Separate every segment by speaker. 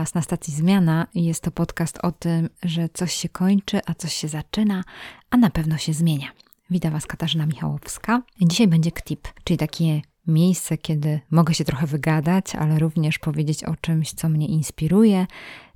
Speaker 1: Was na stacji Zmiana. Jest to podcast o tym, że coś się kończy, a coś się zaczyna, a na pewno się zmienia. Witam Was Katarzyna Michałowska. Dzisiaj będzie KTIP, czyli takie miejsce, kiedy mogę się trochę wygadać, ale również powiedzieć o czymś, co mnie inspiruje,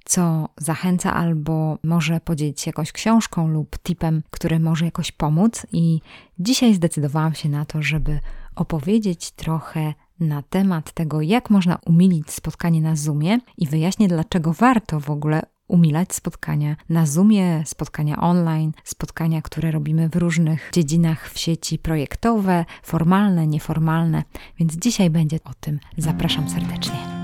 Speaker 1: co zachęca, albo może podzielić się jakąś książką lub tipem, który może jakoś pomóc. I dzisiaj zdecydowałam się na to, żeby opowiedzieć trochę na temat tego, jak można umilić spotkanie na Zoomie i wyjaśnię, dlaczego warto w ogóle umilać spotkania na Zoomie, spotkania online, spotkania, które robimy w różnych dziedzinach w sieci projektowe, formalne, nieformalne. Więc dzisiaj będzie o tym. Zapraszam serdecznie.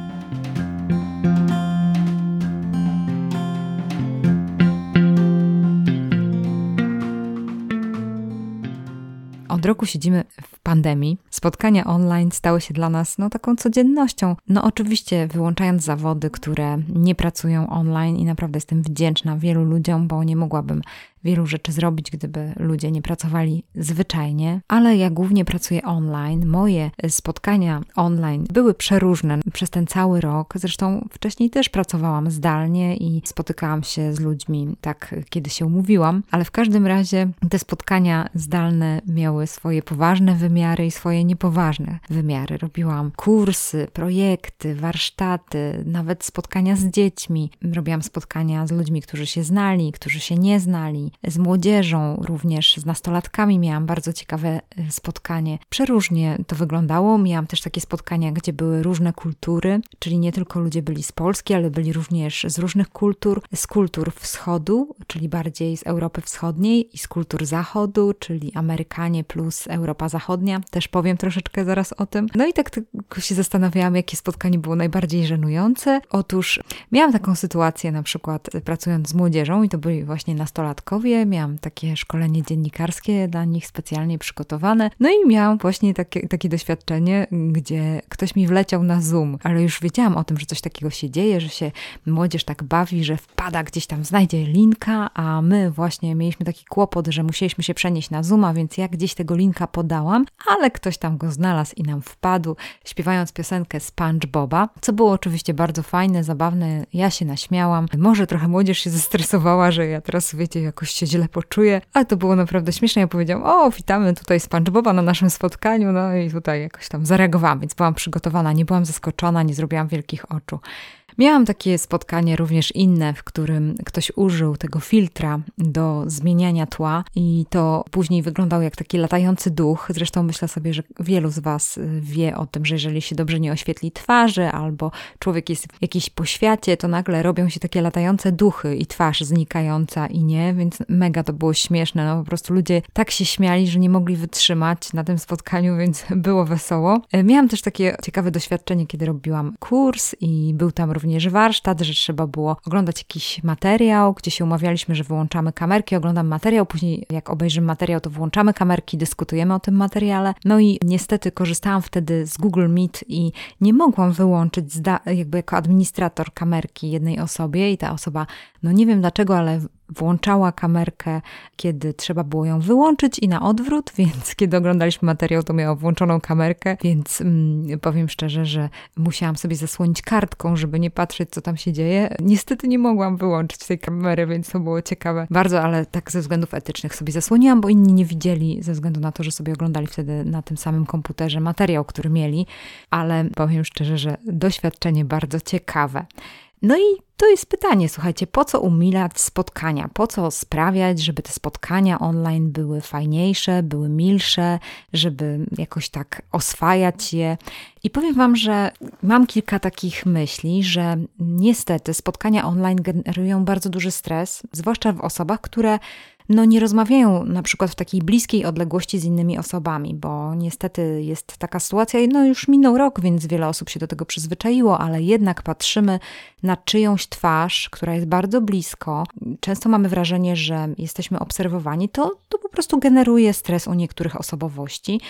Speaker 1: Od roku siedzimy w pandemii. Spotkania online stały się dla nas no, taką codziennością. No oczywiście wyłączając zawody, które nie pracują online i naprawdę jestem wdzięczna wielu ludziom, bo nie mogłabym wielu rzeczy zrobić, gdyby ludzie nie pracowali zwyczajnie, ale ja głównie pracuję online. Moje spotkania online były przeróżne przez ten cały rok. Zresztą wcześniej też pracowałam zdalnie i spotykałam się z ludźmi tak, kiedy się umówiłam, ale w każdym razie te spotkania zdalne miały swoje poważne wymiary i swoje niepoważne wymiary. Robiłam kursy, projekty, warsztaty, nawet spotkania z dziećmi. Robiłam spotkania z ludźmi, którzy się znali, którzy się nie znali z młodzieżą, również z nastolatkami miałam bardzo ciekawe y, spotkanie. Przeróżnie to wyglądało. Miałam też takie spotkania, gdzie były różne kultury, czyli nie tylko ludzie byli z Polski, ale byli również z różnych kultur, z kultur wschodu, czyli bardziej z Europy Wschodniej i z kultur zachodu, czyli Amerykanie plus Europa Zachodnia. Też powiem troszeczkę zaraz o tym. No i tak tylko się zastanawiałam, jakie spotkanie było najbardziej żenujące. Otóż miałam taką sytuację na przykład pracując z młodzieżą i to byli właśnie nastolatkowie, miałam takie szkolenie dziennikarskie dla nich specjalnie przygotowane. No i miałam właśnie takie, takie doświadczenie, gdzie ktoś mi wleciał na Zoom, ale już wiedziałam o tym, że coś takiego się dzieje, że się młodzież tak bawi, że wpada gdzieś tam, znajdzie linka, a my właśnie mieliśmy taki kłopot, że musieliśmy się przenieść na Zooma, więc ja gdzieś tego linka podałam, ale ktoś tam go znalazł i nam wpadł, śpiewając piosenkę SpongeBoba, co było oczywiście bardzo fajne, zabawne. Ja się naśmiałam. Może trochę młodzież się zestresowała, że ja teraz, wiecie, jakoś jakoś się źle poczuję, ale to było naprawdę śmieszne. Ja powiedziałam, o, witamy tutaj SpongeBoba na naszym spotkaniu, no i tutaj jakoś tam zareagowałam, więc byłam przygotowana, nie byłam zaskoczona, nie zrobiłam wielkich oczu. Miałam takie spotkanie również inne, w którym ktoś użył tego filtra do zmieniania tła i to później wyglądał jak taki latający duch. Zresztą myślę sobie, że wielu z Was y, wie o tym, że jeżeli się dobrze nie oświetli twarzy albo człowiek jest w jakiejś poświacie, to nagle robią się takie latające duchy i twarz znikająca i nie, więc mega to było śmieszne. No po prostu ludzie tak się śmiali, że nie mogli wytrzymać na tym spotkaniu, więc było wesoło. Y, miałam też takie ciekawe doświadczenie, kiedy robiłam kurs i był tam również również warsztat, że trzeba było oglądać jakiś materiał, gdzie się umawialiśmy, że wyłączamy kamerki, oglądam materiał, później jak obejrzymy materiał, to włączamy kamerki, dyskutujemy o tym materiale. No i niestety korzystałam wtedy z Google Meet i nie mogłam wyłączyć jakby jako administrator kamerki jednej osobie i ta osoba, no nie wiem dlaczego, ale włączała kamerkę, kiedy trzeba było ją wyłączyć i na odwrót, więc kiedy oglądaliśmy materiał, to miała włączoną kamerkę, więc mm, powiem szczerze, że musiałam sobie zasłonić kartką, żeby nie patrzeć, co tam się dzieje. Niestety nie mogłam wyłączyć tej kamery, więc to było ciekawe bardzo, ale tak ze względów etycznych sobie zasłoniłam, bo inni nie widzieli ze względu na to, że sobie oglądali wtedy na tym samym komputerze materiał, który mieli, ale powiem szczerze, że doświadczenie bardzo ciekawe. No i to jest pytanie, słuchajcie, po co umilać spotkania? Po co sprawiać, żeby te spotkania online były fajniejsze, były milsze, żeby jakoś tak oswajać je? I powiem Wam, że mam kilka takich myśli, że niestety spotkania online generują bardzo duży stres, zwłaszcza w osobach, które no nie rozmawiają na przykład w takiej bliskiej odległości z innymi osobami, bo niestety jest taka sytuacja, no już minął rok, więc wiele osób się do tego przyzwyczaiło, ale jednak patrzymy na czyjąś twarz, która jest bardzo blisko. Często mamy wrażenie, że jesteśmy obserwowani, to, to po prostu generuje stres u niektórych osobowości.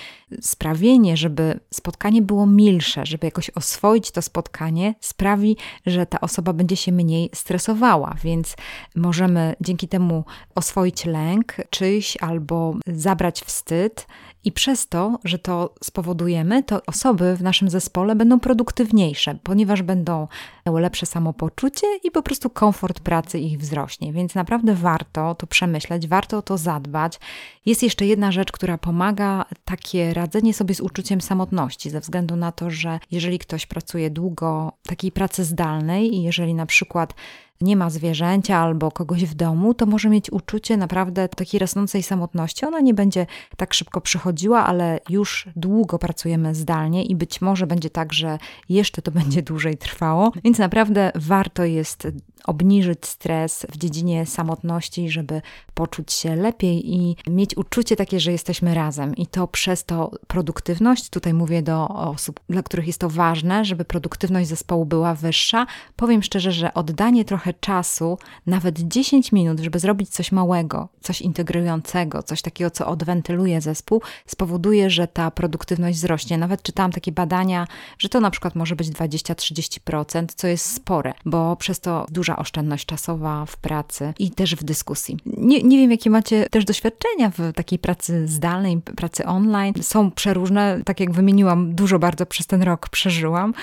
Speaker 1: Sprawienie, żeby spotkanie było milsze, żeby jakoś oswoić to spotkanie, sprawi, że ta osoba będzie się mniej stresowała, więc możemy dzięki temu oswoić lęk czyjś albo zabrać wstyd I przez to, że to spowodujemy, to osoby w naszym zespole będą produktywniejsze, ponieważ będą miały lepsze samopoczucie i po prostu komfort pracy ich wzrośnie. Więc naprawdę warto to przemyśleć, warto o to zadbać. Jest jeszcze jedna rzecz, która pomaga takie radzenie sobie z uczuciem samotności, ze względu na to, że jeżeli ktoś pracuje długo takiej pracy zdalnej i jeżeli na przykład nie ma zwierzęcia albo kogoś w domu, to może mieć uczucie naprawdę takiej rosnącej samotności. Ona nie będzie tak szybko przychodziła, ale już długo pracujemy zdalnie i być może będzie tak, że jeszcze to będzie dłużej trwało. Więc naprawdę warto jest obniżyć stres w dziedzinie samotności, żeby poczuć się lepiej i mieć uczucie takie, że jesteśmy razem. I to przez to produktywność, tutaj mówię do osób, dla których jest to ważne, żeby produktywność zespołu była wyższa. Powiem szczerze, że oddanie trochę czasu, nawet 10 minut, żeby zrobić coś małego, coś integrującego, coś takiego, co odwentyluje zespół, spowoduje, że ta produktywność wzrośnie. Nawet czytałam takie badania, że to na przykład może być 20-30%, co jest spore, bo przez to duża duża oszczędność czasowa w pracy i też w dyskusji. Nie, nie wiem, jakie macie też doświadczenia w takiej pracy zdalnej, pracy online. Są przeróżne, tak jak wymieniłam, dużo bardzo przez ten rok przeżyłam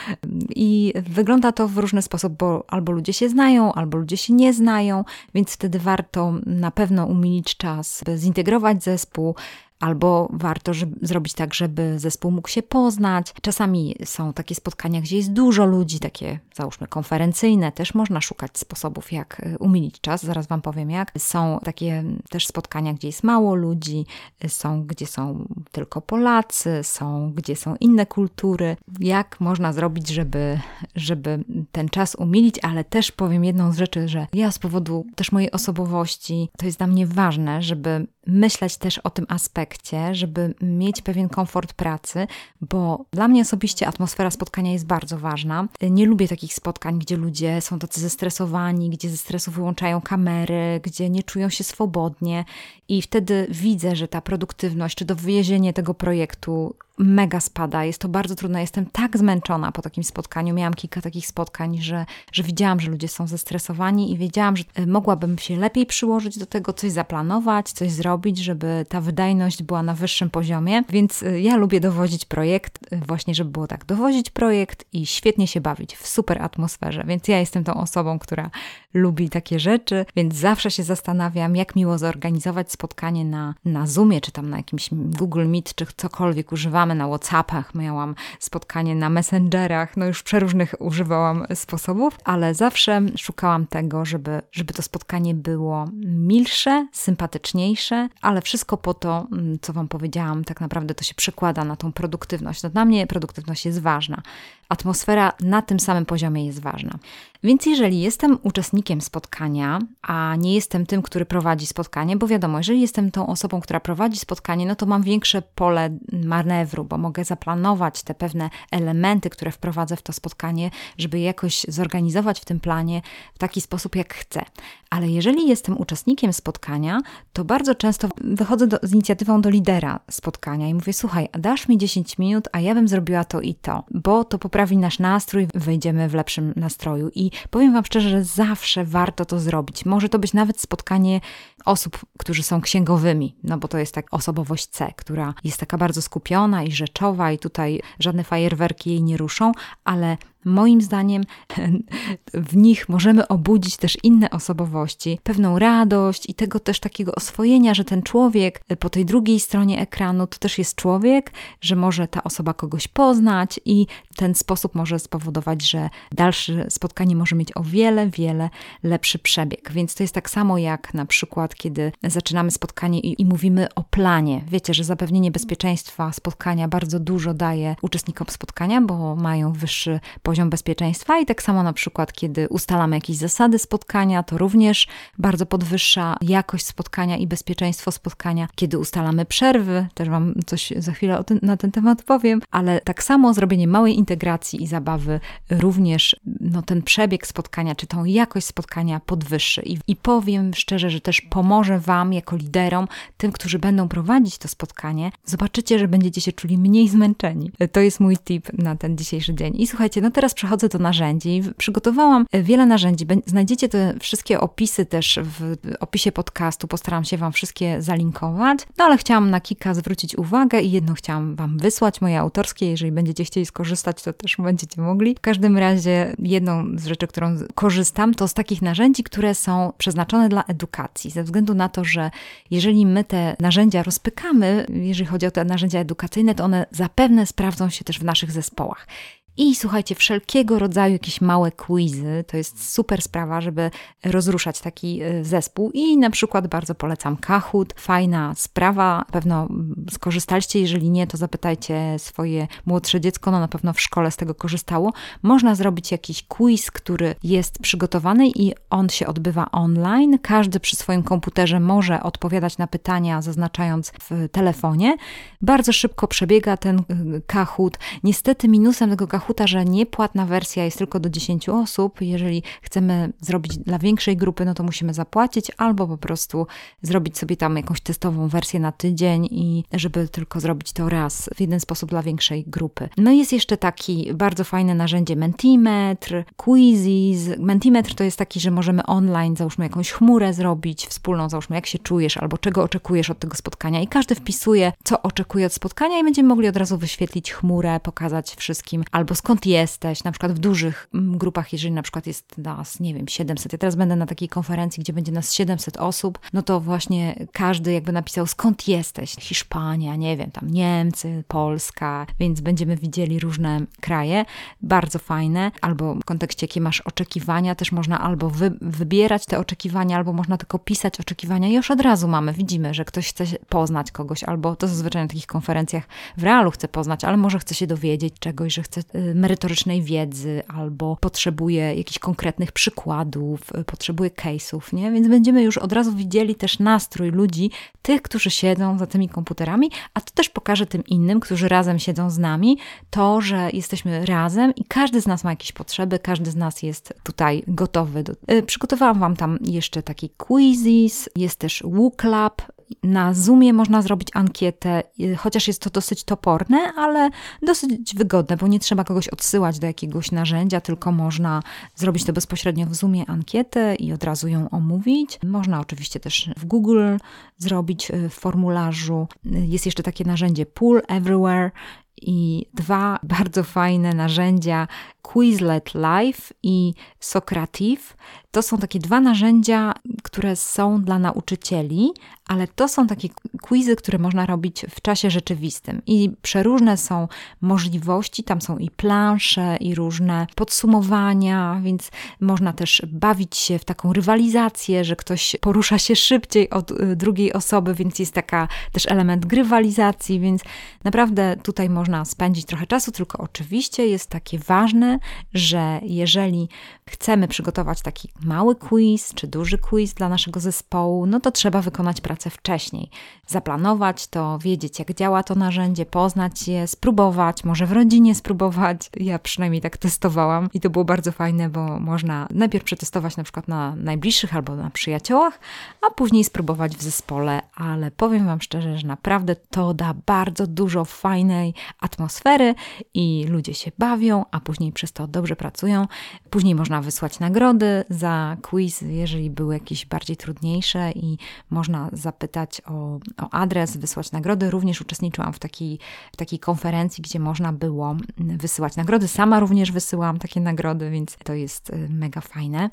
Speaker 1: i wygląda to w różny sposób, bo albo ludzie się znają, albo ludzie się nie znają, więc wtedy warto na pewno umilić czas, by zintegrować zespół, Albo warto zrobić tak, żeby zespół mógł się poznać. Czasami są takie spotkania, gdzie jest dużo ludzi, takie załóżmy konferencyjne. Też można szukać sposobów, jak y, umilić czas. Zaraz Wam powiem jak. Są takie też spotkania, gdzie jest mało ludzi, y, są gdzie są tylko Polacy, są gdzie są inne kultury. Jak można zrobić, żeby, żeby ten czas umilić, ale też powiem jedną z rzeczy, że ja z powodu też mojej osobowości, to jest dla mnie ważne, żeby myśleć też o tym aspekcie, żeby mieć pewien komfort pracy, bo dla mnie osobiście atmosfera spotkania jest bardzo ważna. Nie lubię takich spotkań, gdzie ludzie są tacy zestresowani, gdzie ze stresu wyłączają kamery, gdzie nie czują się swobodnie i wtedy widzę, że ta produktywność czy dowiezienie tego projektu mega spada. Jest to bardzo trudne. Jestem tak zmęczona po takim spotkaniu. Miałam kilka takich spotkań, że, że widziałam, że ludzie są zestresowani i wiedziałam, że e, mogłabym się lepiej przyłożyć do tego, coś zaplanować, coś zrobić, żeby ta wydajność była na wyższym poziomie. Więc e, ja lubię dowozić projekt, e, właśnie, żeby było tak, dowozić projekt i świetnie się bawić w super atmosferze. Więc ja jestem tą osobą, która lubi takie rzeczy, więc zawsze się zastanawiam, jak miło zorganizować spotkanie na, na Zoomie, czy tam na jakimś Google Meet, czy cokolwiek używamy na WhatsAppach, miałam spotkanie na Messengerach, no już przeróżnych używałam sposobów, ale zawsze szukałam tego, żeby, żeby to spotkanie było milsze, sympatyczniejsze, ale wszystko po to, mm, co Wam powiedziałam, tak naprawdę to się przekłada na tą produktywność. No dla mnie produktywność jest ważna. Atmosfera na tym samym poziomie jest ważna. Więc jeżeli jestem uczestnikiem spotkania, a nie jestem tym, który prowadzi spotkanie, bo wiadomo, jeżeli jestem tą osobą, która prowadzi spotkanie, no to mam większe pole manewru, bo mogę zaplanować te pewne elementy, które wprowadzę w to spotkanie, żeby jakoś zorganizować w tym planie w taki sposób, jak chcę. Ale jeżeli jestem uczestnikiem spotkania, to bardzo często wychodzę do, z inicjatywą do lidera spotkania i mówię: Słuchaj, dasz mi 10 minut, a ja bym zrobiła to i to, bo to poprawi nasz nastrój, wejdziemy w lepszym nastroju. I powiem Wam szczerze, że zawsze warto to zrobić. Może to być nawet spotkanie osób, którzy są księgowymi, no bo to jest tak osobowość C, która jest taka bardzo skupiona i rzeczowa, i tutaj żadne fajerwerki jej nie ruszą, ale moim zdaniem w nich możemy obudzić też inne osobowości, pewną radość i tego też takiego oswojenia, że ten człowiek po tej drugiej stronie ekranu to też jest człowiek, że może ta osoba kogoś poznać i ten sposób może spowodować, że dalsze spotkanie może mieć o wiele, wiele lepszy przebieg. Więc to jest tak samo jak na przykład, kiedy zaczynamy spotkanie i, i mówimy o planie. Wiecie, że zapewnienie bezpieczeństwa spotkania bardzo dużo daje uczestnikom spotkania, bo mają wyższy poziom bezpieczeństwa i tak samo na przykład, kiedy ustalamy jakieś zasady spotkania, to również bardzo podwyższa jakość spotkania i bezpieczeństwo spotkania. Kiedy ustalamy przerwy, też Wam coś za chwilę ten, na ten temat powiem, ale tak samo zrobienie małej integracji i zabawy również no, ten przebieg spotkania, czy tą jakość spotkania podwyższy. I, I powiem szczerze, że też pomoże Wam jako liderom, tym, którzy będą prowadzić to spotkanie, zobaczycie, że będziecie się czuli mniej zmęczeni. To jest mój tip na ten dzisiejszy dzień. I słuchajcie, no teraz teraz przechodzę do narzędzi. Przygotowałam wiele narzędzi. Znajdziecie te wszystkie opisy też w opisie podcastu. Postaram się Wam wszystkie zalinkować. No ale chciałam na kilka zwrócić uwagę i jedno chciałam Wam wysłać, moje autorskie. Jeżeli będziecie chcieli skorzystać, to też będziecie mogli. W każdym razie jedną z rzeczy, którą korzystam, to z takich narzędzi, które są przeznaczone dla edukacji. Ze względu na to, że jeżeli my te narzędzia rozpykamy, jeżeli chodzi o te narzędzia edukacyjne, to one zapewne sprawdzą się też w naszych zespołach. I słuchajcie, wszelkiego rodzaju jakieś małe quizy, to jest super sprawa, żeby rozruszać taki e, zespół. I na przykład bardzo polecam Kahoot, fajna sprawa, pewno skorzystaliście, jeżeli nie, to zapytajcie swoje młodsze dziecko, no na pewno w szkole z tego korzystało. Można zrobić jakiś quiz, który jest przygotowany i on się odbywa online. Każdy przy swoim komputerze może odpowiadać na pytania, zaznaczając w telefonie. Bardzo szybko przebiega ten e, Kahoot. Niestety minusem tego Kahootu Że niepłatna wersja jest tylko do 10 osób. Jeżeli chcemy zrobić dla większej grupy, no to musimy zapłacić, albo po prostu zrobić sobie tam jakąś testową wersję na tydzień i żeby tylko zrobić to raz w jeden sposób dla większej grupy. No jest jeszcze taki bardzo fajne narzędzie Mentimetr, Quizzes. Mentimetr to jest taki, że możemy online, załóżmy jakąś chmurę zrobić wspólną, załóżmy jak się czujesz albo czego oczekujesz od tego spotkania i każdy wpisuje, co oczekuje od spotkania i będziemy mogli od razu wyświetlić chmurę, pokazać wszystkim albo skąd jesteś, na przykład w dużych mm, grupach, jeżeli na przykład jest nas, nie wiem, 700, ja teraz będę na takiej konferencji, gdzie będzie nas 700 osób, no to właśnie każdy jakby napisał skąd jesteś, Hiszpania, nie wiem, tam Niemcy, Polska, więc będziemy widzieli różne kraje, bardzo fajne, albo w kontekście jakie masz oczekiwania, też można albo wy, wybierać te oczekiwania, albo można tylko pisać oczekiwania. Już od razu mamy, widzimy, że ktoś chce poznać kogoś, albo to zazwyczaj na takich konferencjach w realu chce poznać, ale może chce się dowiedzieć czegoś, że chce y, merytorycznej wiedzy albo potrzebuje jakichś konkretnych przykładów, y, potrzebuje case'ów, nie? Więc będziemy już od razu widzieli też nastrój ludzi, tych, którzy siedzą za tymi komputerami, a to też pokaże tym innym, którzy razem siedzą z nami, to, że jesteśmy razem i każdy z nas ma jakieś potrzeby, każdy z nas jest tutaj gotowy. Do... Y, przygotowałam Wam tam jeszcze taki quizzes, jest też WooClub, na Zoomie można zrobić ankietę, chociaż jest to dosyć toporne, ale dosyć wygodne, bo nie trzeba kogoś odsyłać do jakiegoś narzędzia, tylko można zrobić to bezpośrednio w Zoomie ankietę i od razu ją omówić. Można oczywiście też w Google zrobić y, w formularzu. Jest jeszcze takie narzędzie Pool Everywhere i dwa bardzo fajne narzędzia Quizlet Live i Socrative. To są takie dwa narzędzia, które są dla nauczycieli, ale to są takie quizy, które można robić w czasie rzeczywistym. I przeróżne są możliwości, tam są i plansze, i różne podsumowania, więc można też bawić się w taką rywalizację, że ktoś porusza się szybciej od y, drugiej osoby, więc jest taka też element grywalizacji, więc naprawdę tutaj można spędzić trochę czasu, tylko oczywiście jest takie ważne, że jeżeli chcemy przygotować taki mały quiz czy duży quiz dla naszego zespołu, no to trzeba wykonać pracę wcześniej. Zaplanować to, wiedzieć jak działa to narzędzie, poznać je, spróbować, może w rodzinie spróbować. Ja przynajmniej tak testowałam i to było bardzo fajne, bo można najpierw przetestować na przykład na najbliższych albo na przyjaciołach, a później spróbować w zespole, ale powiem Wam szczerze, że naprawdę to da bardzo dużo fajnej atmosfery i ludzie się bawią, a później przez to dobrze pracują. Później można wysłać nagrody za quiz, jeżeli były jakieś bardziej trudniejsze i można zapytać o, o adres, wysłać nagrody. Również uczestniczyłam w takiej, w takiej konferencji, gdzie można było wysyłać nagrody. Sama również wysyłam takie nagrody, więc to jest y, mega fajne.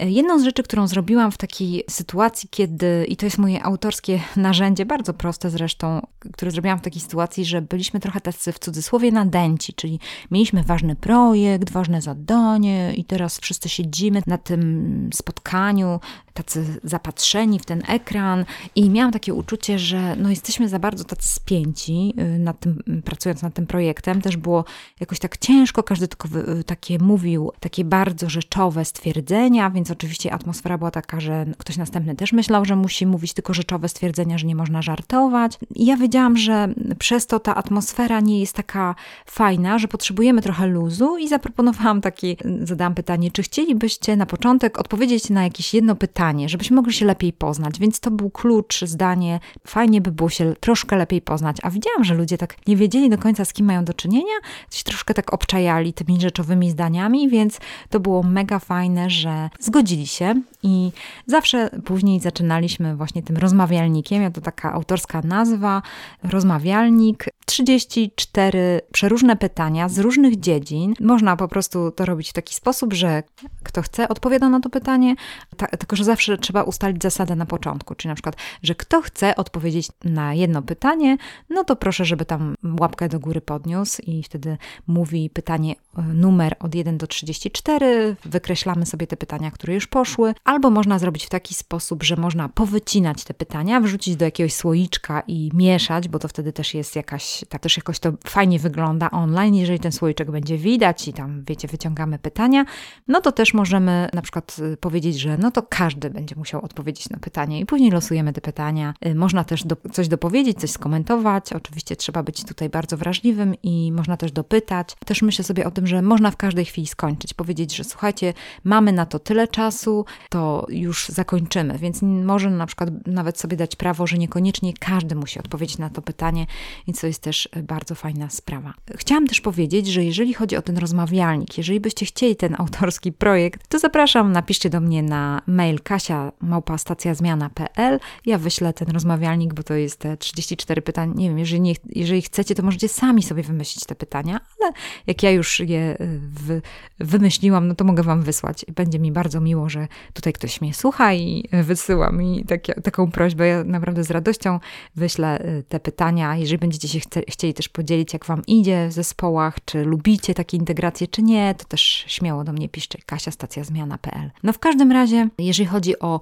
Speaker 1: Jedną z rzeczy, którą zrobiłam w takiej sytuacji, kiedy, i to jest moje autorskie narzędzie, bardzo proste zresztą, które zrobiłam w takiej sytuacji, że byliśmy trochę tacy w cudzysłowie nadęci, czyli mieliśmy ważny projekt, ważne zadanie i teraz wszyscy siedzimy na tym spotkaniu, tacy zapatrzeni w ten ekran i miałam takie uczucie, że no jesteśmy za bardzo tacy spięci y, nad tym, pracując nad tym projektem. Też było jakoś tak ciężko, każdy tylko y, takie mówił, takie bardzo rzeczowe stwierdzenia, więc oczywiście atmosfera była taka, że ktoś następny też myślał, że musi mówić tylko rzeczowe stwierdzenia, że nie można żartować. I ja wiedziałam, że przez to ta atmosfera nie jest taka fajna, że potrzebujemy trochę luzu i zaproponowałam takie, zadałam pytanie, czy chcielibyście na początek odpowiedzieć na jakieś jedno pytanie, pytanie, żebyśmy mogli się lepiej poznać, więc to był klucz, zdanie. Fajnie by było się troszkę lepiej poznać. A widziałam, że ludzie tak nie wiedzieli do końca, z kim mają do czynienia, coś troszkę tak obczajali tymi rzeczowymi zdaniami, więc to było mega fajne, że zgodzili się i zawsze później zaczynaliśmy właśnie tym rozmawialnikiem. Ja to taka autorska nazwa, rozmawialnik. 34 przeróżne pytania z różnych dziedzin. Można po prostu to robić w taki sposób, że kto chce odpowiada na to pytanie, ta, tylko że zawsze trzeba ustalić zasadę na początku, czyli na przykład, że kto chce odpowiedzieć na jedno pytanie, no to proszę, żeby tam łapkę do góry podniósł i wtedy mówi pytanie e, numer od 1 do 34, wykreślamy sobie te pytania, które już poszły, albo można zrobić w taki sposób, że można powycinać te pytania, wrzucić do jakiegoś słoiczka i mieszać, bo to wtedy też jest jakaś, tak też jakoś to fajnie wygląda online, jeżeli ten słoiczek będzie widać i tam, wiecie, wyciągamy pytania, no to też możemy na przykład y, powiedzieć, że no to każdy będzie musiał odpowiedzieć na pytanie i później losujemy te pytania. Y, można też do, coś dopowiedzieć, coś skomentować. Oczywiście trzeba być tutaj bardzo wrażliwym i można też dopytać. Też myślę sobie o tym, że można w każdej chwili skończyć, powiedzieć, że słuchajcie, mamy na to tyle czasu, to już zakończymy, więc może na przykład nawet sobie dać prawo, że niekoniecznie każdy musi odpowiedzieć na to pytanie, więc to jest też bardzo fajna sprawa. Chciałam też powiedzieć, że jeżeli chodzi o ten rozmawialnik, jeżeli byście chcieli ten autorski projekt, to zapraszam, napiszcie do mnie na mail kasia małpastacjazmiana.pl. Ja wyślę ten rozmawialnik, bo to jest te 34 pytań. Nie wiem, jeżeli, nie, jeżeli chcecie, to możecie sami sobie wymyślić te pytania, ale jak ja już je y, w, wymyśliłam, no to mogę wam wysłać. Będzie mi bardzo miło, że tutaj ktoś mnie słucha i wysyła mi takie, taką prośbę. Ja naprawdę z radością wyślę y, te pytania. Jeżeli będziecie się chcieli też podzielić, jak wam idzie w zespołach, czy lubicie takie integracje, czy nie, to też śmiało do mnie piszcie. Kasia Stacja Zmiana.pl. No w każdym razie, jeżeli chodzi o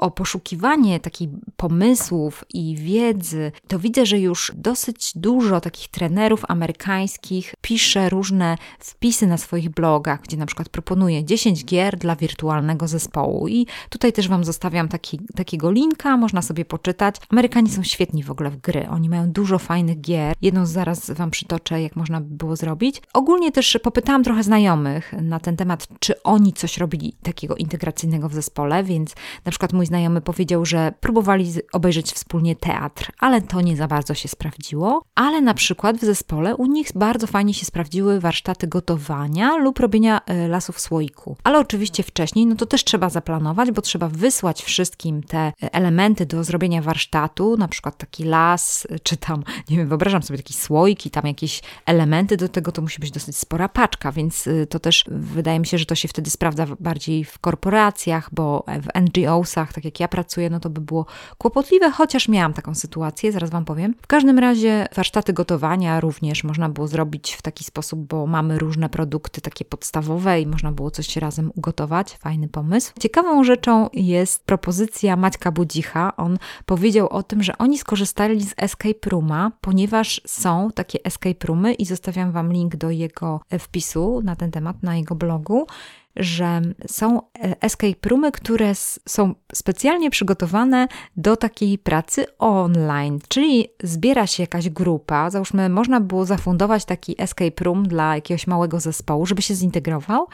Speaker 1: o poszukiwanie takich pomysłów i wiedzy, to widzę, że już dosyć dużo takich trenerów amerykańskich pisze różne wpisy na swoich blogach, gdzie na przykład proponuje 10 gier dla wirtualnego zespołu. I tutaj też Wam zostawiam taki, takiego linka, można sobie poczytać. Amerykanie są świetni w ogóle w gry, oni mają dużo fajnych gier. Jedną zaraz Wam przytoczę, jak można by było zrobić. Ogólnie też popytałam trochę znajomych na ten temat, czy oni coś robili takiego integracyjnego w zespole, więc na przykład mój znajomy powiedział, że próbowali obejrzeć wspólnie teatr, ale to nie za bardzo się sprawdziło. Ale na przykład w zespole u nich bardzo fajnie się sprawdziły warsztaty gotowania lub robienia e, lasów słoiku. Ale oczywiście wcześniej, no to też trzeba zaplanować, bo trzeba wysłać wszystkim te e, elementy do zrobienia warsztatu, na przykład taki las, e, czy tam, nie wiem, wyobrażam sobie taki słoik i tam jakieś elementy do tego, to musi być dosyć spora paczka, więc to też wydaje mi się, że to się wtedy sprawdza bardziej w korporacjach, bo w NGO-sach, tak jak ja pracuję, no to by było kłopotliwe, chociaż miałam taką sytuację, zaraz Wam powiem. W każdym razie warsztaty gotowania również można było zrobić w taki sposób, bo mamy różne produkty takie podstawowe i można było coś razem ugotować. Fajny pomysł. Ciekawą rzeczą jest propozycja Maćka Budzicha. On powiedział o tym, że oni skorzystali z Escape Rooma, ponieważ są takie Escape Roomy i zostawiam Wam link do jego wpisu na ten temat na jego blogu że są e, escape roomy, które są specjalnie przygotowane do takiej pracy online, czyli zbiera się jakaś grupa, załóżmy, można było zafundować taki escape room dla jakiegoś małego zespołu, żeby się zintegrował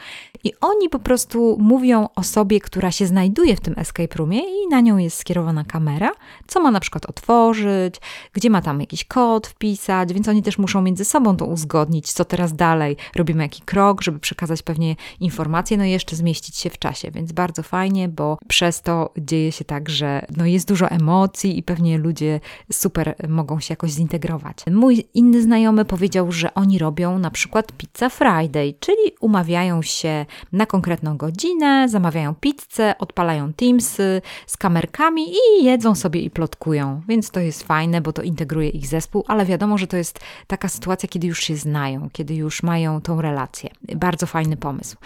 Speaker 1: i oni po prostu mówią osobie, która się znajduje w tym escape roomie i na nią jest skierowana kamera, co ma na przykład otworzyć, gdzie ma tam jakiś kod wpisać, więc oni też muszą między sobą to uzgodnić, co teraz dalej, robimy jaki krok, żeby przekazać pewnie informacje, no i jeszcze zmieścić się w czasie, więc bardzo fajnie, bo przez to dzieje się tak, że no jest dużo emocji i pewnie ludzie super mogą się jakoś zintegrować. Mój inny znajomy powiedział, że oni robią na przykład pizza Friday, czyli umawiają się na konkretną godzinę, zamawiają pizzę, odpalają Teamsy z kamerkami i jedzą sobie i plotkują, więc to jest fajne, bo to integruje ich zespół, ale wiadomo, że to jest taka sytuacja, kiedy już się znają, kiedy już mają tą relację. Bardzo fajny pomysł.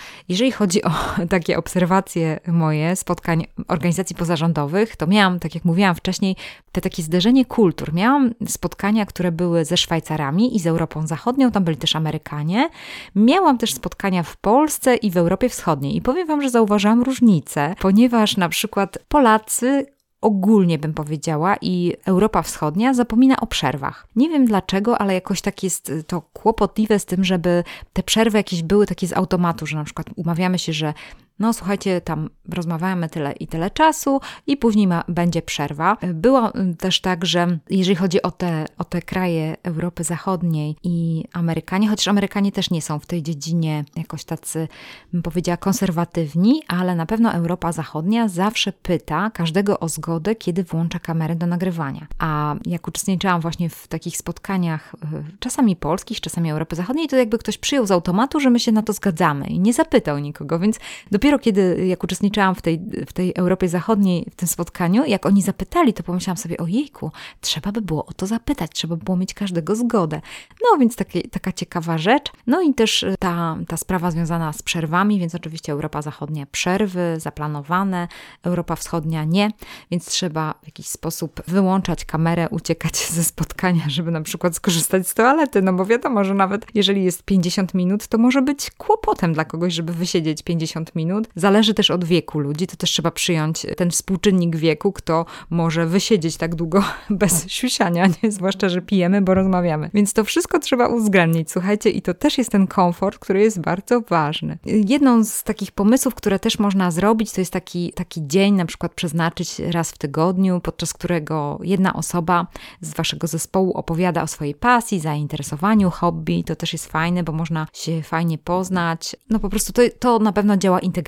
Speaker 1: Chodzi o takie obserwacje moje spotkań organizacji pozarządowych, to miałam, tak jak mówiłam wcześniej, te takie zderzenie kultur. Miałam spotkania, które były ze Szwajcarami i z Europą Zachodnią, tam byli też Amerykanie. Miałam też spotkania w Polsce i w Europie Wschodniej. I powiem Wam, że zauważyłam różnicę, ponieważ na przykład Polacy ogólnie bym powiedziała i Europa Wschodnia zapomina o przerwach. Nie wiem dlaczego, ale jakoś tak jest to kłopotliwe z tym, żeby te przerwy jakieś były takie z automatu, że na przykład umawiamy się, że no słuchajcie, tam rozmawiamy tyle i tyle czasu i później ma, będzie przerwa. Było też tak, że jeżeli chodzi o te, o te kraje Europy Zachodniej i Amerykanie, chociaż Amerykanie też nie są w tej dziedzinie jakoś tacy, bym powiedziała, konserwatywni, ale na pewno Europa Zachodnia zawsze pyta każdego o zgodę, kiedy włącza kamerę do nagrywania. A jak uczestniczyłam właśnie w takich spotkaniach, e, czasami polskich, czasami Europy Zachodniej, to jakby ktoś przyjął z automatu, że my się na to zgadzamy i nie zapytał nikogo, więc dopiero kiedy, jak uczestniczyłam w tej, w tej Europie Zachodniej, w tym spotkaniu, jak oni zapytali, to pomyślałam sobie, ojejku, trzeba by było o to zapytać, trzeba by było mieć każdego zgodę. No więc takie, taka ciekawa rzecz. No i też ta, ta sprawa związana z przerwami, więc oczywiście Europa Zachodnia przerwy zaplanowane, Europa Wschodnia nie, więc trzeba w jakiś sposób wyłączać kamerę, uciekać ze spotkania, żeby na przykład skorzystać z toalety, no bo wiadomo, że nawet jeżeli jest 50 minut, to może być kłopotem dla kogoś, żeby wysiedzieć 50 minut. Zależy też od wieku ludzi, to też trzeba przyjąć ten współczynnik wieku, kto może wysiedzieć tak długo bez siusiania, nie? zwłaszcza, że pijemy, bo rozmawiamy. Więc to wszystko trzeba uwzględnić, słuchajcie, i to też jest ten komfort, który jest bardzo ważny. Jedną z takich pomysłów, które też można zrobić, to jest taki, taki dzień, na przykład przeznaczyć raz w tygodniu, podczas którego jedna osoba z waszego zespołu opowiada o swojej pasji, zainteresowaniu, hobby. To też jest fajne, bo można się fajnie poznać. No po prostu to, to na pewno działa integracyjnie.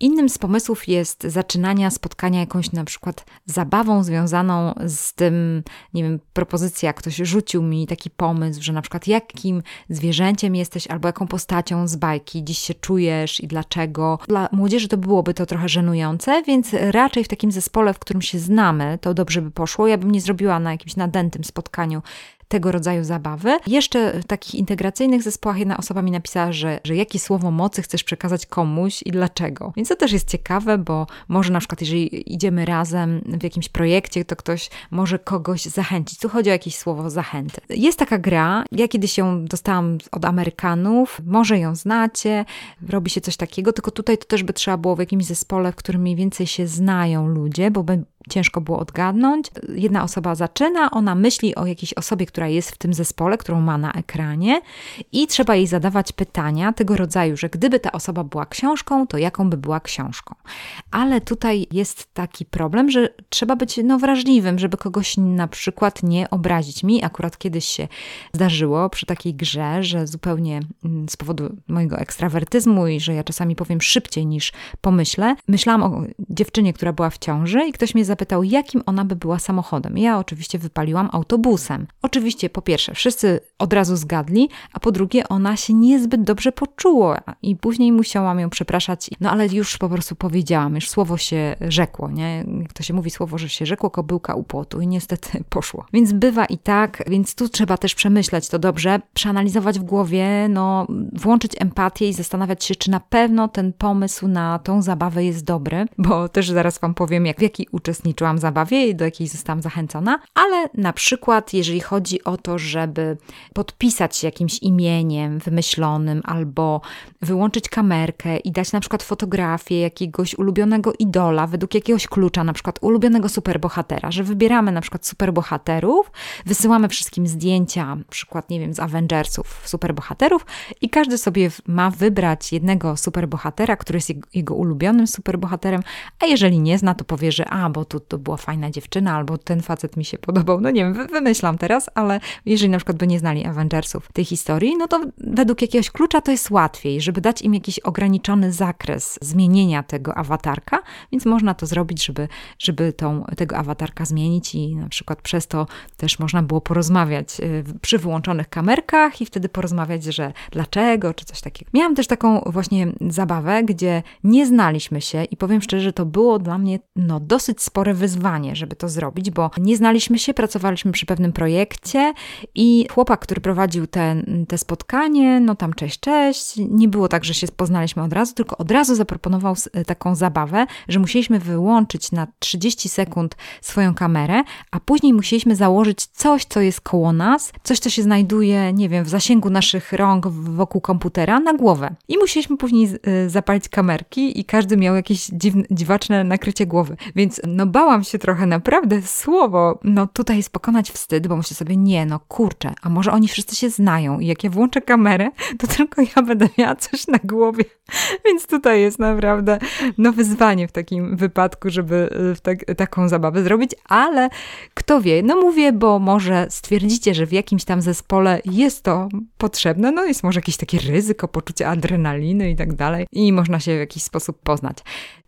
Speaker 1: Innym z pomysłów jest zaczynania spotkania jakąś na przykład zabawą związaną z tym, nie wiem, propozycja, ktoś rzucił mi taki pomysł, że na przykład jakim zwierzęciem jesteś albo jaką postacią z bajki dziś się czujesz i dlaczego. Dla młodzieży to byłoby to trochę żenujące, więc raczej w takim zespole, w którym się znamy, to dobrze by poszło. Ja bym nie zrobiła na jakimś nadętym spotkaniu tego rodzaju zabawy. Jeszcze w takich integracyjnych zespołach jedna osoba mi napisała, że, że jakie słowo mocy chcesz przekazać komuś i dlaczego. Więc to też jest ciekawe, bo może na przykład, jeżeli idziemy razem w jakimś projekcie, to ktoś może kogoś zachęcić. Tu chodzi o jakieś słowo zachęty. Jest taka gra, ja kiedyś ją dostałam od Amerykanów, może ją znacie, robi się coś takiego, tylko tutaj to też by trzeba było w jakimś zespole, w którym mniej więcej się znają ludzie, bo by ciężko było odgadnąć. Jedna osoba zaczyna, ona myśli o jakiejś osobie, która jest w tym zespole, którą ma na ekranie, i trzeba jej zadawać pytania tego rodzaju, że gdyby ta osoba była książką, to jaką by była książką. Ale tutaj jest taki problem, że trzeba być no, wrażliwym, żeby kogoś na przykład nie obrazić. Mi akurat kiedyś się zdarzyło przy takiej grze, że zupełnie mm, z powodu mojego ekstrawertyzmu i że ja czasami powiem szybciej niż pomyślę, myślałam o dziewczynie, która była w ciąży i ktoś mnie zapytał, jakim ona by była samochodem. Ja oczywiście wypaliłam autobusem. Oczywiście, po pierwsze, wszyscy od razu zgadli, a po drugie, ona się niezbyt dobrze poczuła i później musiałam ją przepraszać. No ale już po prostu powiedziałam, już słowo się rzekło, nie? To się mówi słowo, że się rzekło, kobyłka u płotu i niestety poszło. Więc bywa i tak, więc tu trzeba też przemyśleć to dobrze, przeanalizować w głowie, no, włączyć empatię i zastanawiać się, czy na pewno ten pomysł na tą zabawę jest dobry, bo też zaraz Wam powiem, jak w jaki uczestniczyłam uczestniczyłam w zabawie i do jakiej zostałam zachęcona, ale na przykład, jeżeli chodzi o to, żeby podpisać się jakimś imieniem wymyślonym albo wyłączyć kamerkę i dać na przykład fotografię jakiegoś ulubionego idola według jakiegoś klucza, na przykład ulubionego superbohatera, że wybieramy na przykład superbohaterów, wysyłamy wszystkim zdjęcia, na przykład, nie wiem, z Avengersów superbohaterów i każdy sobie ma wybrać jednego superbohatera, który jest jego, ulubionym superbohaterem, a jeżeli nie zna, to powie, że a, bo tu to była fajna dziewczyna, albo ten facet mi się podobał. No nie wiem, wymyślam teraz, ale jeżeli na przykład by nie znali Avengersów tej historii, no to według jakiegoś klucza to jest łatwiej, żeby dać im jakiś ograniczony zakres zmienienia tego awatarka, więc można to zrobić, żeby, żeby tą, tego awatarka zmienić i na przykład przez to też można było porozmawiać y, przy wyłączonych kamerkach i wtedy porozmawiać, że dlaczego, czy coś takiego. Miałam też taką właśnie zabawę, gdzie nie znaliśmy się i powiem szczerze, że to było dla mnie no, dosyć spore wyzwanie, żeby to zrobić, bo nie znaliśmy się, pracowaliśmy przy pewnym projekcie i chłopak, który prowadził te, te spotkanie, no tam cześć, cześć, nie było tak, że się poznaliśmy od razu, tylko od razu zaproponował taką zabawę, że musieliśmy wyłączyć na 30 sekund swoją kamerę, a później musieliśmy założyć coś, co jest koło nas, coś, co się znajduje, nie wiem, w zasięgu naszych rąk wokół komputera na głowę. I musieliśmy później y, zapalić kamerki i każdy miał jakieś dziwne, dziwaczne nakrycie głowy. Więc no bałam się trochę, naprawdę, słowo. No tutaj jest pokonać wstyd, bo myślę sobie, nie, no kurczę, a może oni wszyscy się znają i jak ja włączę kamerę, to tylko ja będę miała coś na głowie. Więc tutaj jest naprawdę no wyzwanie w takim wypadku, żeby y, tak, taką zabawę zrobić, ale kto wie, no mówię, bo może stwierdzicie, że w jakimś tam zespole jest to potrzebne, no jest może jakieś takie ryzyko, poczucie adrenaliny i tak dalej i można się w jakiś sposób poznać.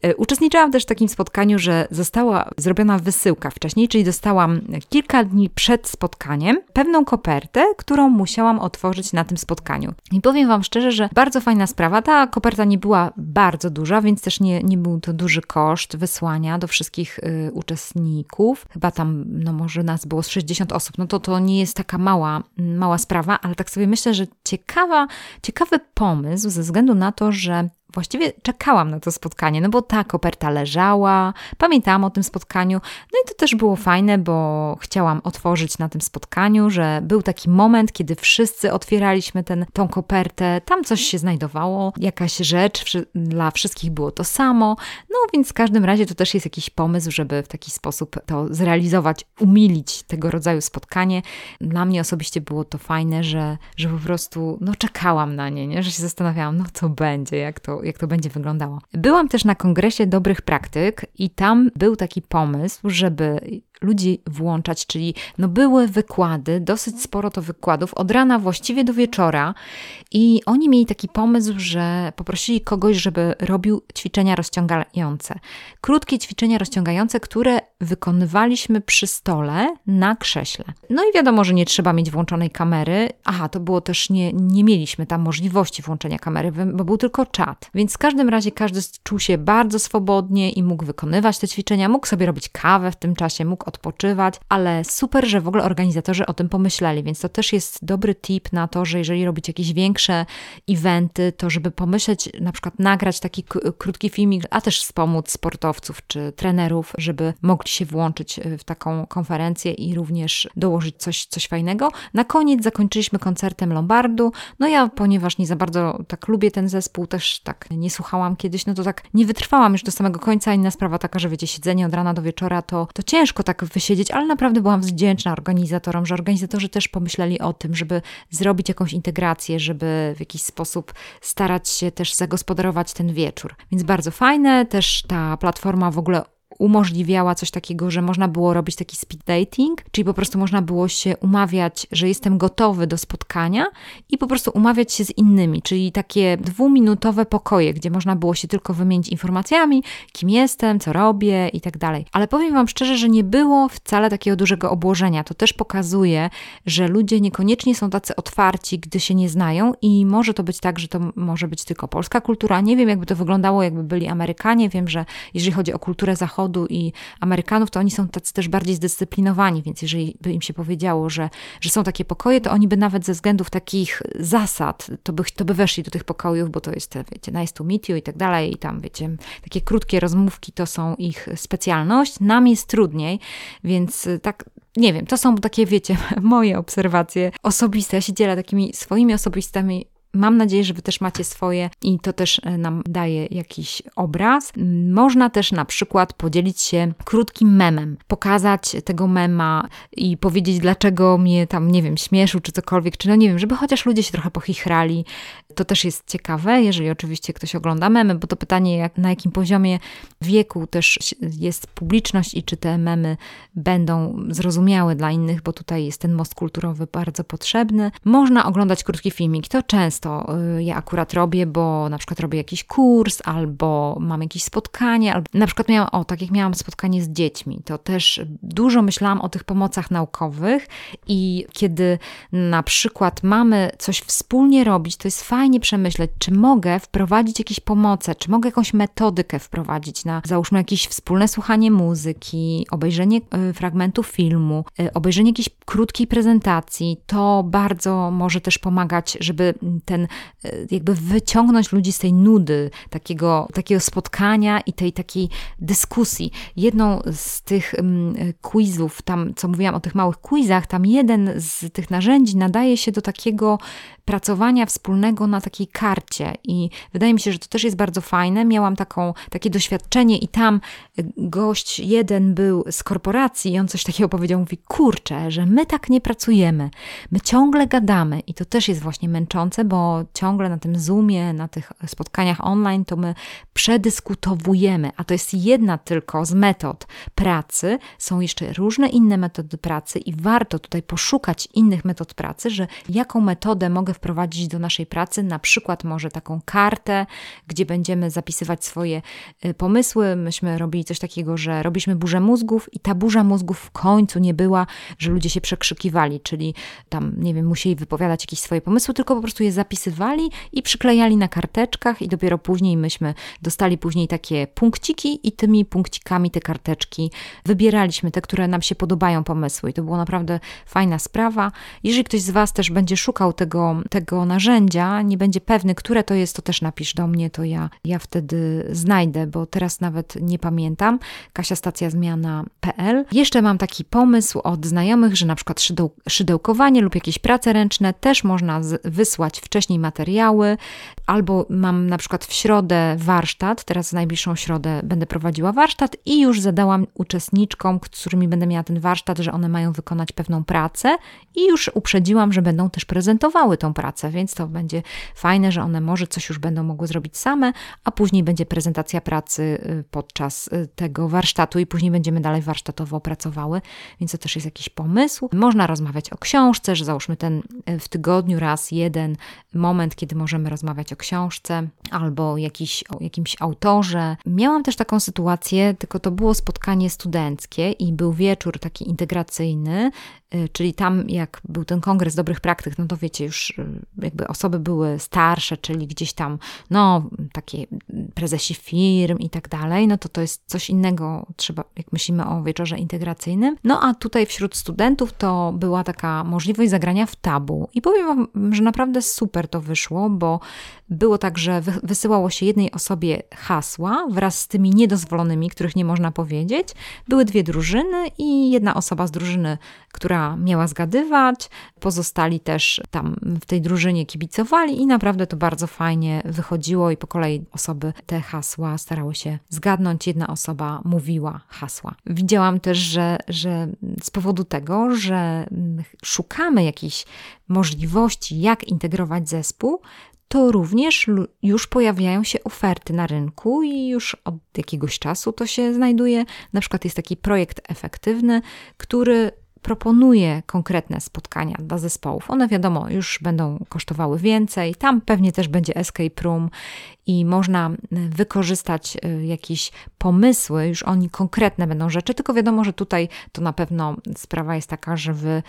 Speaker 1: E, uczestniczyłam też w takim spotkaniu, że została zrobiona wysyłka wcześniej, czyli dostałam kilka dni przed spotkaniem pewną kopertę, którą musiałam otworzyć na tym spotkaniu. I powiem Wam szczerze, że bardzo fajna sprawa. Ta koperta nie była bardzo duża, więc też nie, nie był to duży koszt wysłania do wszystkich y, uczestników. Chyba tam, no może nas było z 60 osób, no to to nie jest taka mała, mała sprawa, ale tak sobie myślę, że ciekawa, ciekawy pomysł ze względu na to, że właściwie czekałam na to spotkanie, no bo ta koperta leżała, pamiętałam o tym spotkaniu, no i to też było fajne, bo chciałam otworzyć na tym spotkaniu, że był taki moment, kiedy wszyscy otwieraliśmy ten, tą kopertę, tam coś się znajdowało, jakaś rzecz, dla wszystkich było to samo, no więc w każdym razie to też jest jakiś pomysł, żeby w taki sposób to zrealizować, umilić tego rodzaju spotkanie. Dla mnie osobiście było to fajne, że, że po prostu, no czekałam na nie, nie? że się zastanawiałam, no co będzie, jak to jak to będzie wyglądało. Byłam też na kongresie dobrych praktyk i tam był taki pomysł, żeby ludzi włączać, czyli no były wykłady, dosyć sporo to wykładów, od rana właściwie do wieczora i oni mieli taki pomysł, że poprosili kogoś, żeby robił ćwiczenia rozciągające. Krótkie ćwiczenia rozciągające, które wykonywaliśmy przy stole na krześle. No i wiadomo, że nie trzeba mieć włączonej kamery. Aha, to było też, nie, nie mieliśmy tam możliwości włączenia kamery, bo był tylko czat. Więc w każdym razie każdy czuł się bardzo swobodnie i mógł wykonywać te ćwiczenia, mógł sobie robić kawę w tym czasie, mógł odpoczywać, ale super, że w ogóle organizatorzy o tym pomyśleli, więc to też jest dobry tip na to, że jeżeli robić jakieś większe eventy, to żeby pomyśleć, na przykład nagrać taki krótki filmik, a też wspomóc sportowców czy trenerów, żeby mogli się włączyć y, w taką konferencję i również dołożyć coś, coś fajnego. Na koniec zakończyliśmy koncertem Lombardu. No ja, ponieważ nie za bardzo tak lubię ten zespół, też tak nie słuchałam kiedyś, no to tak nie wytrwałam już do samego końca. Inna sprawa taka, że wiecie, siedzenie od rana do wieczora, to, to ciężko tak tak wysiedzieć, ale naprawdę byłam wdzięczna organizatorom, że organizatorzy też pomyśleli o tym, żeby zrobić jakąś integrację, żeby w jakiś sposób starać się też zagospodarować ten wieczór. Więc bardzo fajne, też ta platforma w ogóle umożliwiała coś takiego, że można było robić taki speed dating, czyli po prostu można było się umawiać, że jestem gotowy do spotkania i po prostu umawiać się z innymi, czyli takie dwuminutowe pokoje, gdzie można było się tylko wymienić informacjami, kim jestem, co robię i tak dalej. Ale powiem Wam szczerze, że nie było wcale takiego dużego obłożenia. To też pokazuje, że ludzie niekoniecznie są tacy otwarci, gdy się nie znają i może to być tak, że to może być tylko polska kultura. Nie wiem, jakby to wyglądało, jakby byli Amerykanie. Wiem, że jeżeli chodzi o kulturę zachodu, Zachodu i Amerykanów, to oni są tacy też bardziej zdyscyplinowani, więc jeżeli by im się powiedziało, że, że są takie pokoje, to oni by nawet ze względów takich zasad, to by, to by weszli do tych pokojów, bo to jest, wiecie, nice to meet you i tak dalej, i tam, wiecie, takie krótkie rozmówki to są ich specjalność. Nam jest trudniej, więc tak, nie wiem, to są takie, wiecie, moje obserwacje osobiste. Ja się dzielę takimi swoimi osobistymi Mam nadzieję, że Wy też macie swoje i to też e, nam daje jakiś obraz. Można też na przykład podzielić się krótkim memem, pokazać tego mema i powiedzieć, dlaczego mnie tam, nie wiem, śmieszył czy cokolwiek, czy no nie wiem, żeby chociaż ludzie się trochę pochichrali. To też jest ciekawe, jeżeli oczywiście ktoś ogląda memy, bo to pytanie, jak, na jakim poziomie wieku też jest publiczność i czy te memy będą zrozumiałe dla innych, bo tutaj jest ten most kulturowy bardzo potrzebny. Można oglądać krótki filmik, to często to y, ja akurat robię, bo na przykład robię jakiś kurs, albo mam jakieś spotkanie, albo na przykład miałam, o tak jak miałam spotkanie z dziećmi, to też dużo myślałam o tych pomocach naukowych i kiedy na przykład mamy coś wspólnie robić, to jest fajnie przemyśleć, czy mogę wprowadzić jakieś pomoce, czy mogę jakąś metodykę wprowadzić na, załóżmy, jakieś wspólne słuchanie muzyki, obejrzenie y, fragmentu filmu, y, obejrzenie jakiejś krótkiej prezentacji, to bardzo może też pomagać, żeby ten, e, jakby wyciągnąć ludzi z tej nudy, takiego, takiego spotkania i tej takiej dyskusji. Jedną z tych um, quizów, tam co mówiłam o tych małych quizach, tam jeden z tych narzędzi nadaje się do takiego pracowania wspólnego na takiej karcie. I wydaje mi się, że to też jest bardzo fajne. Miałam taką, takie doświadczenie i tam gość jeden był z korporacji i on coś takiego powiedział, mówi, kurczę, że my tak nie pracujemy, my ciągle gadamy. I to też jest właśnie męczące, bo ciągle na tym Zoomie, na tych spotkaniach online to my przedyskutowujemy, a to jest jedna tylko z metod pracy. Są jeszcze różne inne metody pracy i warto tutaj poszukać innych metod pracy, że jaką metodę mogę wprowadzić do naszej pracy, na przykład może taką kartę, gdzie będziemy zapisywać swoje y, pomysły. Myśmy robili coś takiego, że robiliśmy burzę mózgów i ta burza mózgów w końcu nie była, że ludzie się przekrzykiwali, czyli tam, nie wiem, musieli wypowiadać jakieś swoje pomysły, tylko po prostu je zapisywali i przyklejali na karteczkach i dopiero później myśmy dostali później takie punkciki i tymi punkcikami te karteczki wybieraliśmy te, które nam się podobają pomysły i to było naprawdę fajna sprawa. Jeżeli ktoś z Was też będzie szukał tego, tego narzędzia, nie będzie pewny, które to jest, to też napisz do mnie, to ja, ja wtedy znajdę, bo teraz nawet nie pamiętam. Kasia Stacja Zmiana.pl. Jeszcze mam taki pomysł od znajomych, że na przykład szydeł, szydełkowanie lub jakieś prace ręczne też można z, wysłać wcześniej materiały, albo mam na przykład w środę warsztat, teraz w najbliższą środę będę prowadziła warsztat i już zadałam uczestniczkom, z którymi będę miała ten warsztat, że one mają wykonać pewną pracę i już uprzedziłam, że będą też prezentowały tą pracę, więc to będzie fajne, że one może coś już będą mogły zrobić same, a później będzie prezentacja pracy y, podczas y, tego warsztatu i później będziemy dalej warsztatowo pracowały, więc to też jest jakiś pomysł. Można rozmawiać o książce, że załóżmy ten y, w tygodniu raz jeden moment, kiedy możemy rozmawiać o książce albo jakiś, o jakimś autorze. Miałam też taką sytuację, tylko to było spotkanie studenckie i był wieczór taki integracyjny, czyli tam, jak był ten kongres dobrych praktyk, no to wiecie, już y, jakby osoby były starsze, czyli gdzieś tam, no, takie prezesi firm i tak dalej, no to to jest coś innego, trzeba, jak myślimy o wieczorze integracyjnym. No a tutaj wśród studentów to była taka możliwość zagrania w tabu. I powiem Wam, że naprawdę super to wyszło, bo było tak, że wysyłało się jednej osobie hasła wraz z tymi niedozwolonymi, których nie można powiedzieć. Były dwie drużyny i jedna osoba z drużyny, która miała zgadywać, pozostali też tam w tej drużynie kibicowali i naprawdę to bardzo fajnie wychodziło i po kolei osoby te hasła starały się zgadnąć. Jedna osoba mówiła hasła. Widziałam też, że, że z powodu tego, że szukamy jakichś możliwości, jak integrować zespół, to również już pojawiają się oferty na rynku i już od jakiegoś czasu to się znajduje. Na przykład jest taki projekt efektywny, który proponuje konkretne spotkania dla zespołów. One wiadomo, już będą kosztowały więcej. Tam pewnie też będzie escape room i można wykorzystać y, jakieś pomysły, już oni konkretne będą rzeczy, tylko wiadomo, że tutaj to na pewno sprawa jest taka, że wy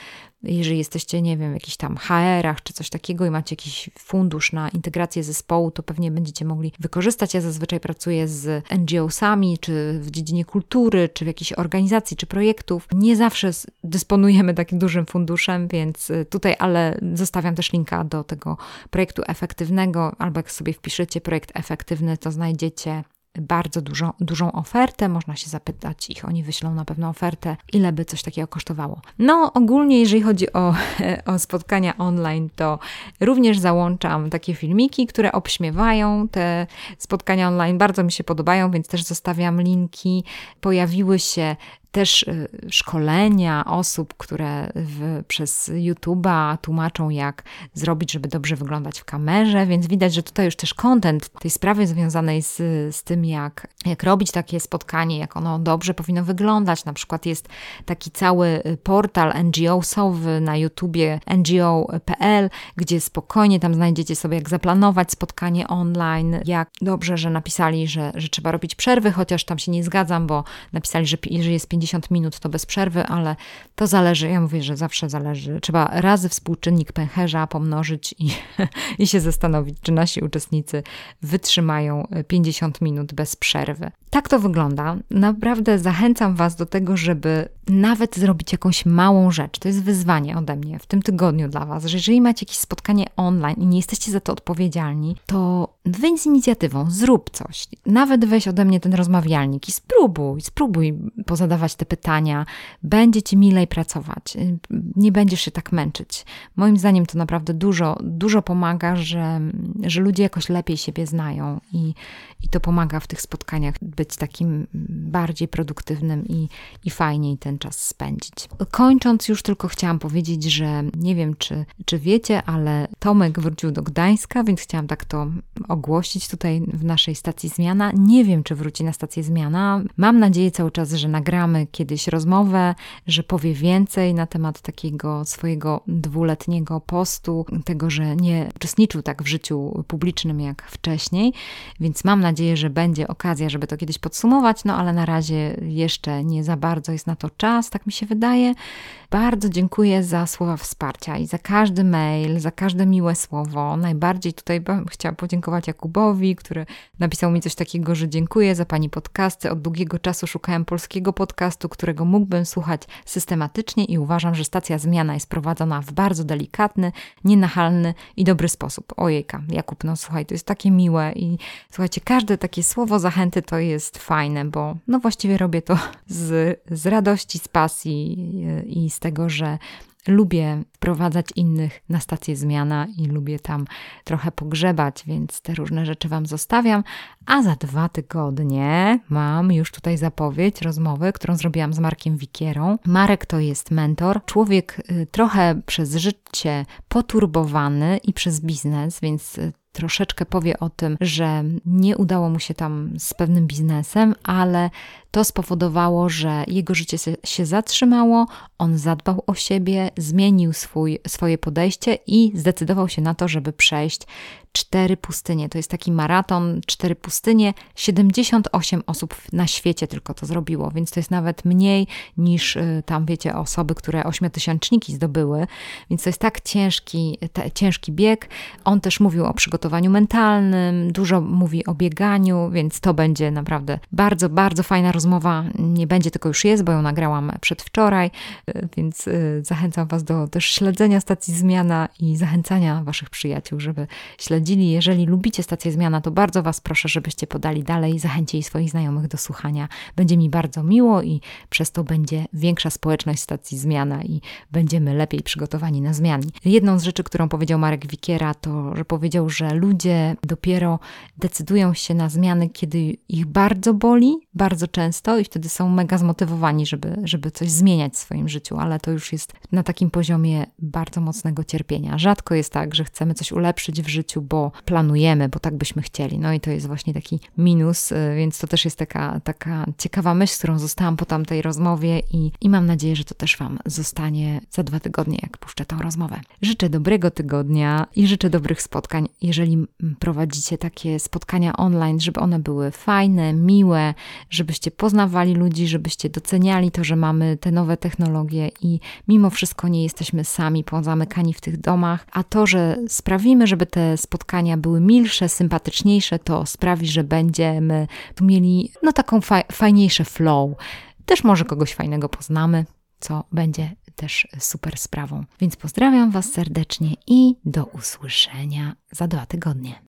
Speaker 1: jeżeli jesteście, nie wiem, w jakichś tam HR-ach czy coś takiego i macie jakiś fundusz na integrację zespołu, to pewnie będziecie mogli wykorzystać. Ja zazwyczaj pracuję z NGO-sami, czy w dziedzinie kultury, czy w jakiejś organizacji, czy projektów. Nie zawsze dysponujemy takim dużym funduszem, więc y, tutaj, ale zostawiam też linka do tego projektu efektywnego, albo jak sobie wpiszecie projekt efektywny, to znajdziecie bardzo dużo, dużą ofertę, można się zapytać ich, oni wyślą na pewno ofertę, ile by coś takiego kosztowało. No, ogólnie, jeżeli chodzi o, o spotkania online, to również załączam takie filmiki, które obśmiewają te spotkania online. Bardzo mi się podobają, więc też zostawiam linki. Pojawiły się też y, szkolenia osób, które w, przez YouTube'a tłumaczą, jak zrobić, żeby dobrze wyglądać w kamerze, więc widać, że tutaj już też kontent tej sprawy związanej z, z tym, jak, jak robić takie spotkanie, jak ono dobrze powinno wyglądać. Na przykład jest taki cały y, portal NGO-sowy na YouTubie ngo.pl, gdzie spokojnie tam znajdziecie sobie, jak zaplanować spotkanie online, jak dobrze, że napisali, że, że trzeba robić przerwy, chociaż tam się nie zgadzam, bo napisali, że jeżeli jest 50 minut to bez przerwy, ale to zależy. Ja mówię, że zawsze zależy. Trzeba razy współczynnik pęcherza pomnożyć i, i się zastanowić, czy nasi uczestnicy wytrzymają 50 minut bez przerwy. Tak to wygląda. Naprawdę zachęcam Was do tego, żeby nawet zrobić jakąś małą rzecz. To jest wyzwanie ode mnie w tym tygodniu dla Was, że jeżeli macie jakieś spotkanie online i nie jesteście za to odpowiedzialni, to wyjdź z inicjatywą, zrób coś. Nawet weź ode mnie ten rozmawialnik i spróbuj, spróbuj pozadawać te pytania. Będzie Ci milej pracować, nie będziesz się tak męczyć. Moim zdaniem to naprawdę dużo, dużo pomaga, że, że ludzie jakoś lepiej siebie znają i, i to pomaga w tych spotkaniach być takim bardziej produktywnym i, i fajniej ten czas spędzić. Kończąc już tylko chciałam powiedzieć, że nie wiem, czy, czy wiecie, ale Tomek wrócił do Gdańska, więc chciałam tak to ogłosić tutaj w naszej stacji Zmiana. Nie wiem, czy wróci na stację Zmiana. Mam nadzieję cały czas, że nagramy kiedyś rozmowę, że powie więcej na temat takiego swojego dwuletniego postu, tego, że nie uczestniczył tak w życiu publicznym jak wcześniej, więc mam nadzieję, że będzie okazja, żeby to kiedyś podsumować, no ale na razie jeszcze nie za bardzo jest na to czas, tak mi się wydaje. Bardzo dziękuję za słowa wsparcia i za każdy mail, za każde miłe słowo. Najbardziej tutaj chciałam podziękować Jakubowi, który napisał mi coś takiego, że dziękuję za Pani podcasty. Od długiego czasu szukałem polskiego podcastu, którego mógłbym słuchać systematycznie i uważam, że stacja zmiana jest prowadzona w bardzo delikatny, nienachalny i dobry sposób. Ojejka, Jakub, no słuchaj, to jest takie miłe i słuchajcie, każde takie słowo zachęty to jest fajne, bo no właściwie robię to z, z radości, z pasji i z tego, że lubię wprowadzać innych na stację zmiana i lubię tam trochę pogrzebać, więc te różne rzeczy Wam zostawiam. A za dwa tygodnie mam już tutaj zapowiedź rozmowy, którą zrobiłam z Markiem Wikierą. Marek to jest mentor, człowiek y, trochę przez życie poturbowany i przez biznes, więc y, troszeczkę powie o tym, że nie udało mu się tam z pewnym biznesem, ale to spowodowało, że jego życie się zatrzymało, on zadbał o siebie, zmienił swój, swoje podejście i zdecydował się na to, żeby przejść cztery pustynie. To jest taki maraton, cztery pustynie. 78 osób na świecie tylko to zrobiło, więc to jest nawet mniej niż y, tam, wiecie, osoby, które ośmiotysięczniki zdobyły. Więc to jest tak ciężki, te, ciężki bieg. On też mówił o przygotowaniu mentalnym, dużo mówi o bieganiu, więc to będzie naprawdę bardzo, bardzo fajna rozmowa. Nie będzie, tylko już jest, bo ją nagrałam przedwczoraj, y, więc y, zachęcam Was do też śledzenia stacji Zmiana i zachęcania Waszych przyjaciół, żeby śledzić śledzili. Jeżeli lubicie stację Zmiana, to bardzo Was proszę, żebyście podali dalej zachęcili swoich znajomych do słuchania. Będzie mi bardzo miło i przez to będzie większa społeczność stacji Zmiana i będziemy lepiej przygotowani na zmiany. Jedną z rzeczy, którą powiedział Marek Wikiera, to, że powiedział, że ludzie dopiero decydują się na zmiany, kiedy ich bardzo boli, bardzo często i wtedy są mega zmotywowani, żeby, żeby coś zmieniać w swoim życiu, ale to już jest na takim poziomie bardzo mocnego cierpienia. Rzadko jest tak, że chcemy coś ulepszyć w życiu, bo planujemy, bo tak byśmy chcieli. No i to jest właśnie taki minus, y, więc to też jest taka, taka ciekawa myśl, którą zostałam po tamtej rozmowie i, i mam nadzieję, że to też Wam zostanie za dwa tygodnie, jak puszczę tą rozmowę. Życzę dobrego tygodnia i życzę dobrych spotkań, jeżeli prowadzicie takie spotkania online, żeby one były fajne, miłe, żebyście poznawali ludzi, żebyście doceniali to, że mamy te nowe technologie i mimo wszystko nie jesteśmy sami pozamykani w tych domach, a to, że sprawimy, żeby te spotkania były milsze, sympatyczniejsze, to sprawi, że będziemy tu mieli no taką fa fajniejsze flow. Też może kogoś fajnego poznamy, co będzie też super sprawą. Więc pozdrawiam Was serdecznie i do usłyszenia za dwa tygodnie.